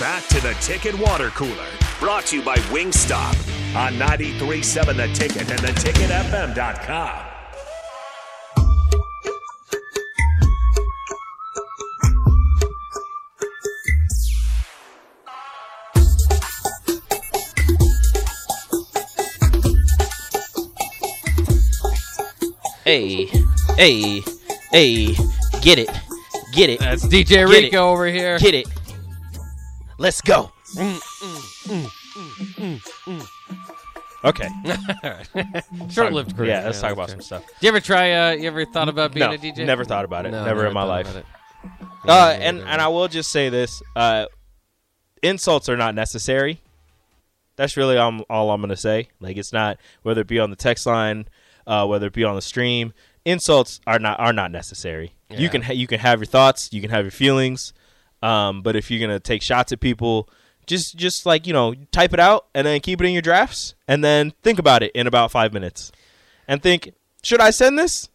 back to the Ticket Water Cooler, brought to you by Wingstop on 93.7 The Ticket and theticketfm.com. Hey, hey, hey, get it, get it, That's DJ Get Rico it. over here. get it. Let's go. Okay. Short-lived career. Yeah, let's talk about some stuff. Do you ever try? Uh, you ever thought about being No, a DJ? never thought about it. No, never in my life. Uh, and and I will just say this: uh, insults are not necessary. That's really all, all I'm going to say. Like it's not whether it be on the text line, uh, whether it be on the stream. Insults are not are not necessary. Yeah. You can ha- you can have your thoughts, you can have your feelings, um, but if you're gonna take shots at people, just just like you know, type it out and then keep it in your drafts, and then think about it in about five minutes, and think, should I send this?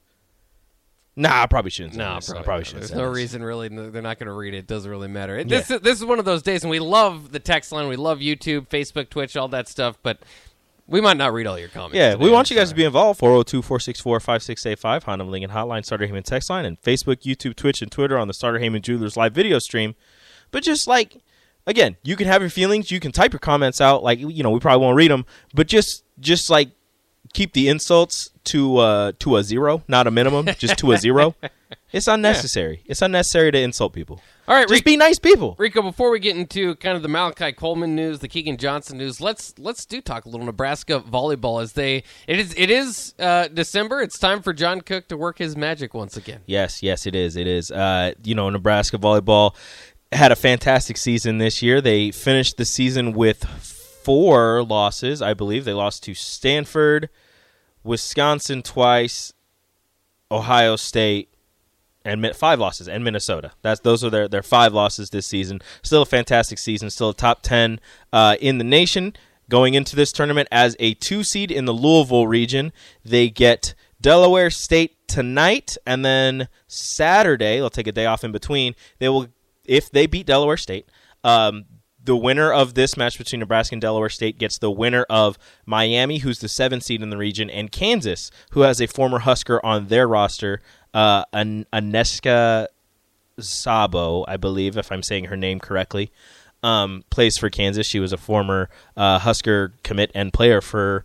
Nah, I probably shouldn't. Send No, this. probably I probably not. shouldn't. There's no this. reason really. They're not going to read it. It doesn't really matter. It- Yeah. This this is one of those days, and we love the text line. We love YouTube, Facebook, Twitch, all that stuff. But we might not read all your comments. Yeah, today, we want I'm you guys to be involved. 402 464 5685, Honda Lincoln Hotline, Sartor Hamann text line, and Facebook, YouTube, Twitch, and Twitter on the Sartor Hamann Jewelers live video stream. But just like, again, you can have your feelings. You can type your comments out. Like, you know, we probably won't read them, but just, just like, keep the insults to uh to a zero, not a minimum, just to a zero. It's unnecessary. It's unnecessary to insult people. All right, Just Rico, be nice people. Rico. Before we get into kind of the Malachi Coleman news, the Keegan Johnson news, let's let's do talk a little Nebraska volleyball as they it is it is uh, December. It's time for John Cook to work his magic once again. Yes, yes, it is. It is. Uh, you know, Nebraska volleyball had a fantastic season this year. They finished the season with four losses, I believe. They lost to Stanford, Wisconsin twice, Ohio State, and five losses, and Minnesota. That's those are their their five losses this season. Still a fantastic season. Still a top ten uh, in the nation. Going into this tournament as a two seed in the Louisville region, they get Delaware State tonight, and then Saturday they'll take a day off in between. They will, if they beat Delaware State, um, the winner of this match between Nebraska and Delaware State gets the winner of Miami, who's the seventh seed in the region, and Kansas, who has a former Husker on their roster, uh, An- Anezka Szabo, I believe, if I'm saying her name correctly, um, plays for Kansas. She was a former uh, Husker commit and player for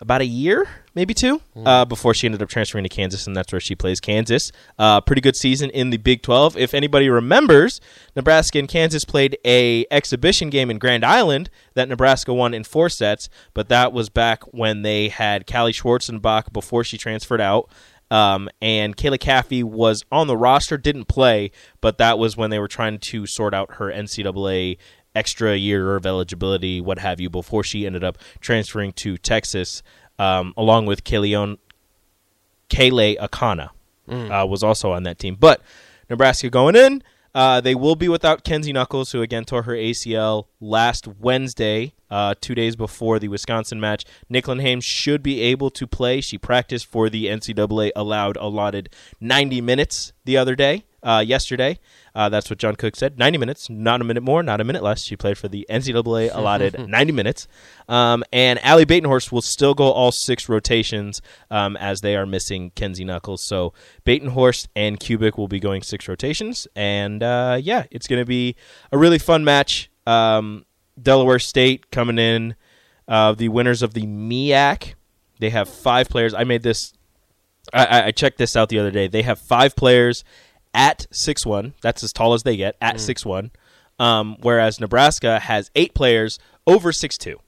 about a year, maybe two, uh, before she ended up transferring to Kansas, and that's where she plays Kansas. Uh, pretty good season in the Big 12. If anybody remembers, Nebraska and Kansas played a exhibition game in Grand Island that Nebraska won in four sets, but that was back when they had Callie Schwarzenbach before she transferred out. Um, and Kayla Caffey was on the roster, didn't play, but that was when they were trying to sort out her NCAA extra year of eligibility, what have you, before she ended up transferring to Texas, um, along with Kayleon, Kayle Akana uh, was also on that team. But Nebraska going in, uh, they will be without Kenzie Knuckles, who again tore her ACL last Wednesday, uh, two days before the Wisconsin match. Nicklin Hames should be able to play. She practiced for the NCAA allowed allotted 90 minutes the other day, uh, yesterday. Uh, that's what John Cook said. 90 minutes, not a minute more, not a minute less. She played for the NCAA allotted 90 minutes. Um, and Ally Batenhorst will still go all six rotations um, as they are missing Kenzie Knuckles. So Batenhorst and Kubik will be going six rotations. And uh, yeah, it's going to be a really fun match. Um, Delaware State coming in, uh, the winners of the MEAC. They have five players. I made this I- I, I checked this out the other day. They have five players at six one. That's as tall as they get at six one. Um, whereas Nebraska has eight players over six two.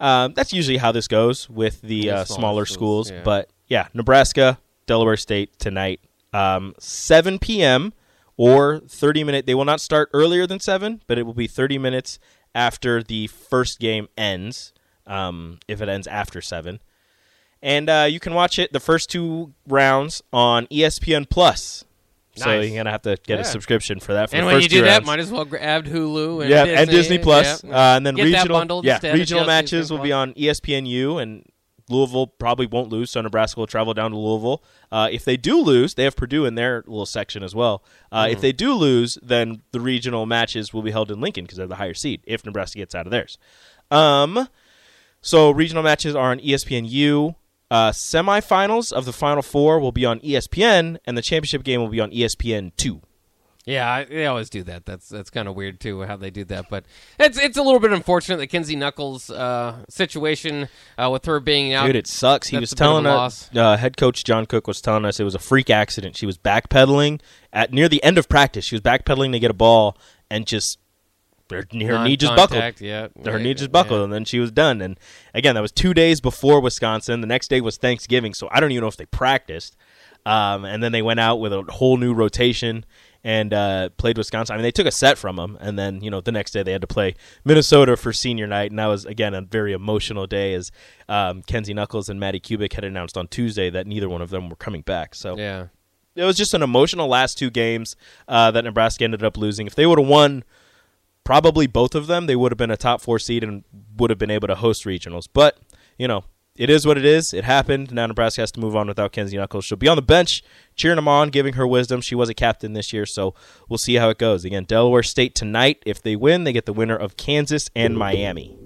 Um, that's usually how this goes with the uh, smaller smaller schools, schools. yeah. But yeah, Nebraska, Delaware State tonight, um, seven p.m. or thirty minute. They will not start earlier than seven, but it will be thirty minutes after the first game ends. Um, if it ends after seven and uh, you can watch it the first two rounds on ESPN Plus. So Nice. you're gonna have to get Yeah. a subscription for that. For and the when first you do two that, rounds. might as well grab Hulu and yeah, Disney. and Disney Plus, Yeah. uh, and then Get that regional, bundled yeah, instead of regional matches will be on ESPNU, and Louisville probably won't lose, so Nebraska will travel down to Louisville. Uh, if they do lose, they have Purdue in their little section as well. Uh. If they do lose, then the regional matches will be held in Lincoln because they're the higher seed. If Nebraska gets out of theirs, um, so regional matches are on ESPNU. Uh, semifinals of the Final Four will be on ESPN, and the championship game will be on ESPN two. Yeah, I- they always do that. That's that's kind of weird too how they do that. But it's it's a little bit unfortunate that Kenzie Knuckles' uh, situation uh, with her being out. Dude, it sucks. He was a bit of telling us, uh, head coach John Cook was telling us it was a freak accident. She was backpedaling at near the end of practice. She was backpedaling to get a ball and just her, her knee just buckled. Yeah, Her right, knee just buckled, yeah. and then she was done. And again, that was two days before Wisconsin. The next day was Thanksgiving, so I don't even know if they practiced. Um, and then they went out with a whole new rotation and uh, played Wisconsin. I mean, they took a set from them, and then you know the next day they had to play Minnesota for senior night, and that was again a very emotional day as um, Kenzie Knuckles and Maddie Kubik had announced on Tuesday that neither one of them were coming back. So Yeah. it was just an emotional last two games uh, that Nebraska ended up losing. If they would have won probably both of them, they would have been a top four seed and would have been able to host regionals. But, you know, it is what it is. It happened. Now Nebraska has to move on without Kenzie Knuckles. She'll be on the bench, cheering them on, giving her wisdom. She was a captain this year, so we'll see how it goes. Again, Delaware State tonight. If they win, they get the winner of Kansas and Miami.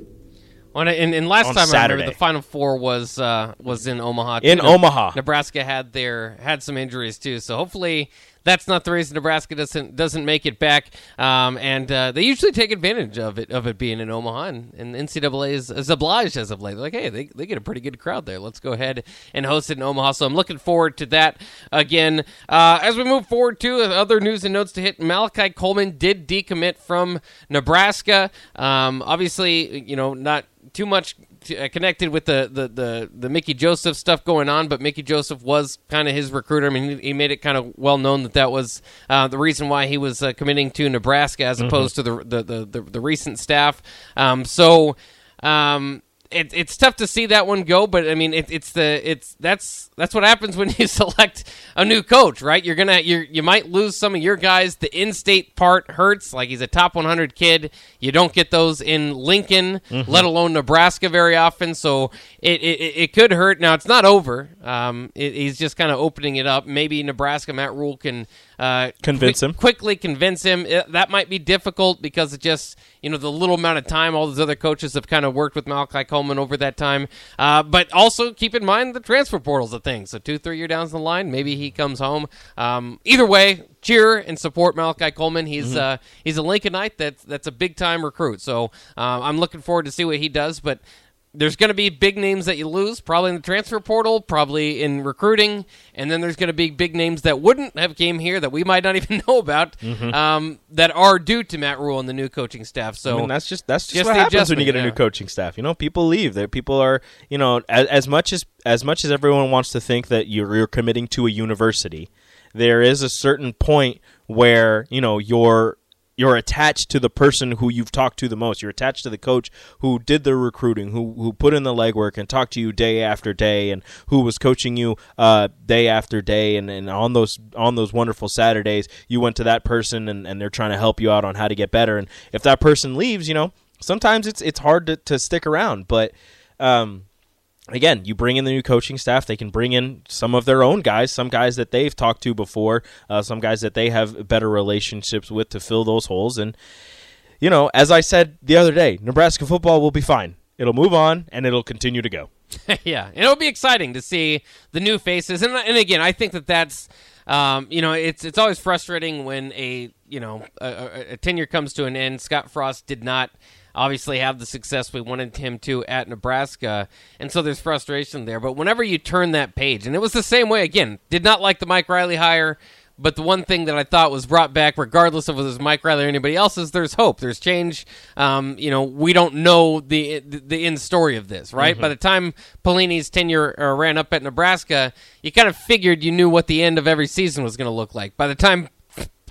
Well, and, and last On time I Saturday. remember the Final Four was uh, was in Omaha. In too. Omaha. Nebraska had their had some injuries too, so hopefully that's not the reason Nebraska doesn't doesn't make it back. Um, and uh, they usually take advantage of it of it being in Omaha, and, and NCAA is, is obliged as of late. Like, hey, they, they get a pretty good crowd there. Let's go ahead and host it in Omaha. So I'm looking forward to that again. Uh, as we move forward to other news and notes to hit, Malachi Coleman did decommit from Nebraska. Um, obviously, you know, not too much uh, connected with the, the, the, the Mickey Joseph stuff going on, but Mickey Joseph was kind of his recruiter. I mean, he, he made it kind of well known that that was uh, the reason why he was uh, committing to Nebraska as opposed to the the, the, the, the recent staff. Um, so. Um, it, it's tough to see that one go, but I mean, it, it's the it's that's that's what happens when you select a new coach, right? You're gonna you you might lose some of your guys. The in-state part hurts. Like he's a top 100 kid. You don't get those in Lincoln, let alone Nebraska, very often. So it it, it could hurt. Now it's not over. Um, it, he's just kind of opening it up. Maybe Nebraska Matt Rhule can uh, Convince quick- him. quickly convince him. It- that might be difficult because it just you know the little amount of time all those other coaches have kind of worked with Malachi Coleman over that time. Uh, but also keep in mind the transfer portal's a thing. So two, three year down the line, maybe he comes home. Um, either way, cheer and support Malachi Coleman. He's uh, he's a Lincolnite that's that's a big time recruit. So uh, I'm looking forward to see what he does. But there's going to be big names that you lose, probably in the transfer portal, probably in recruiting, and then there's going to be big names that wouldn't have came here that we might not even know about um, that are due to Matt Rhule and the new coaching staff. So I mean, that's just that's just, Just what happens when you get a new coaching staff. You know, people leave. That people are, you know, as, as much as as much as everyone wants to think that you're, you're committing to a university, there is a certain point where you know you're you're attached to the person who you've talked to the most. You're attached to the coach who did the recruiting, who who put in the legwork and talked to you day after day, and who was coaching you uh, day after day. And, and on those on those wonderful Saturdays, you went to that person, and, and they're trying to help you out on how to get better. And if that person leaves, you know, sometimes it's it's hard to, to stick around. But um, again, you bring in the new coaching staff. They can bring in some of their own guys, some guys that they've talked to before, uh, some guys that they have better relationships with to fill those holes. And you know, as I said the other day, Nebraska football will be fine. It'll move on and it'll continue to go. yeah, and it'll be exciting to see the new faces. And and again, I think that that's um, you know it's it's always frustrating when a you know a, a tenure comes to an end. Scott Frost did not obviously have the success we wanted him to at Nebraska, and so there's frustration there. But whenever you turn that page, and it was the same way again, did not like the Mike Riley hire. But the one thing that I thought was brought back, regardless of whether it was Mike Riley or anybody else, is there's hope, there's change. Um, you know, we don't know the the, the end story of this, right? By the time Pelini's tenure uh, ran up at Nebraska, you kind of figured you knew what the end of every season was going to look like. By the time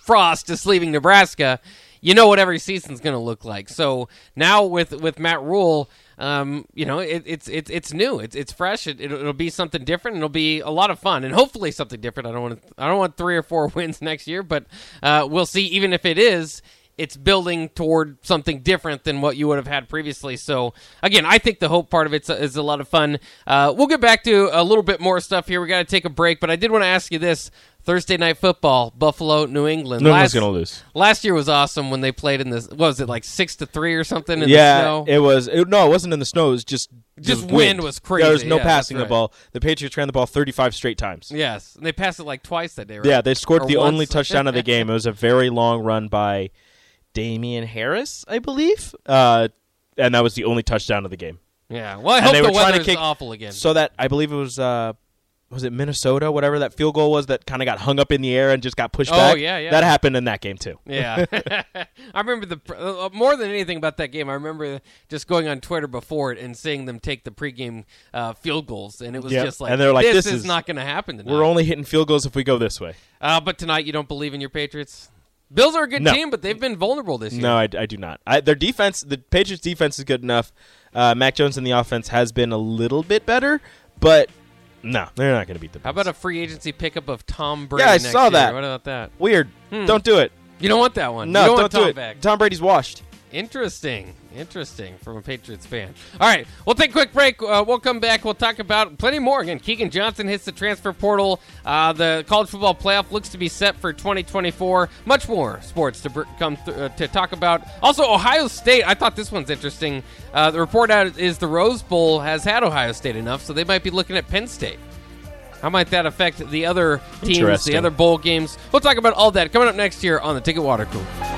Frost is leaving Nebraska, you know what every season's going to look like. So now with with Matt Rhule, um, you know it, it's it's it's new, it's it's fresh. It, it'll, it'll be something different. It'll be a lot of fun, and hopefully something different. I don't want I don't want three or four wins next year, but uh, we'll see. Even if it is. It's building toward something different than what you would have had previously. So again, I think the hope part of it is a lot of fun. Uh, we'll get back to a little bit more stuff here. We got to take a break, but I did want to ask you this. Thursday night football, Buffalo, New England. No one's last, gonna lose. Last year was awesome when they played in this. What was it like six to three or something in yeah, the snow? it was. It, no, it wasn't in the snow. It was just Just the wind was crazy. There was no Yeah, passing that's the ball. The Patriots ran the ball 35 straight times. yes, and they passed it like twice that day. Right? Yeah, they scored Or the once. only touchdown of the game. It was a very long run by Damien Harris, I believe, uh, and that was the only touchdown of the game. yeah. Well, I And hope they the were trying to weather is kick- awful again. So that I believe it was. Uh, was it Minnesota? Whatever that field goal was, that kind of got hung up in the air and just got pushed back. Oh, back. yeah, yeah. That happened in that game too. Yeah, I remember the uh, more than anything about that game. I remember just going on Twitter before it and seeing them take the pregame uh, field goals, and it was Yep. just like, And they're like, this, "This is, is- not going to happen tonight." We're only hitting field goals if we go this way. uh, but tonight, you don't believe in your Patriots. Bills are a good No. team, but they've been vulnerable this year. No, I, I do not. I, their defense, the Patriots' defense is good enough. Uh, Mac Jones in the offense has been a little bit better, but no, they're not going to beat the. How about a free agency pickup of Tom Brady? Yeah, I next saw year? that. What about that? weird? Hmm. Don't do it. You don't want that one. No, you don't, want do it. back. Tom Brady's washed. Interesting. Interesting from a Patriots fan. All right, we'll take a quick break. Uh, we'll come back. We'll talk about plenty more. Again, Keegan Johnson hits the transfer portal. Uh, the college football playoff looks to be set for 2024. Much more sports to br- come th- uh, to talk about. Also, Ohio State. I thought this one's interesting. Uh, the report out is the Rose Bowl has had Ohio State enough, so they might be looking at Penn State. How might that affect the other teams, the other bowl games? We'll talk about all that coming up next year on the Ticket Water Cooler.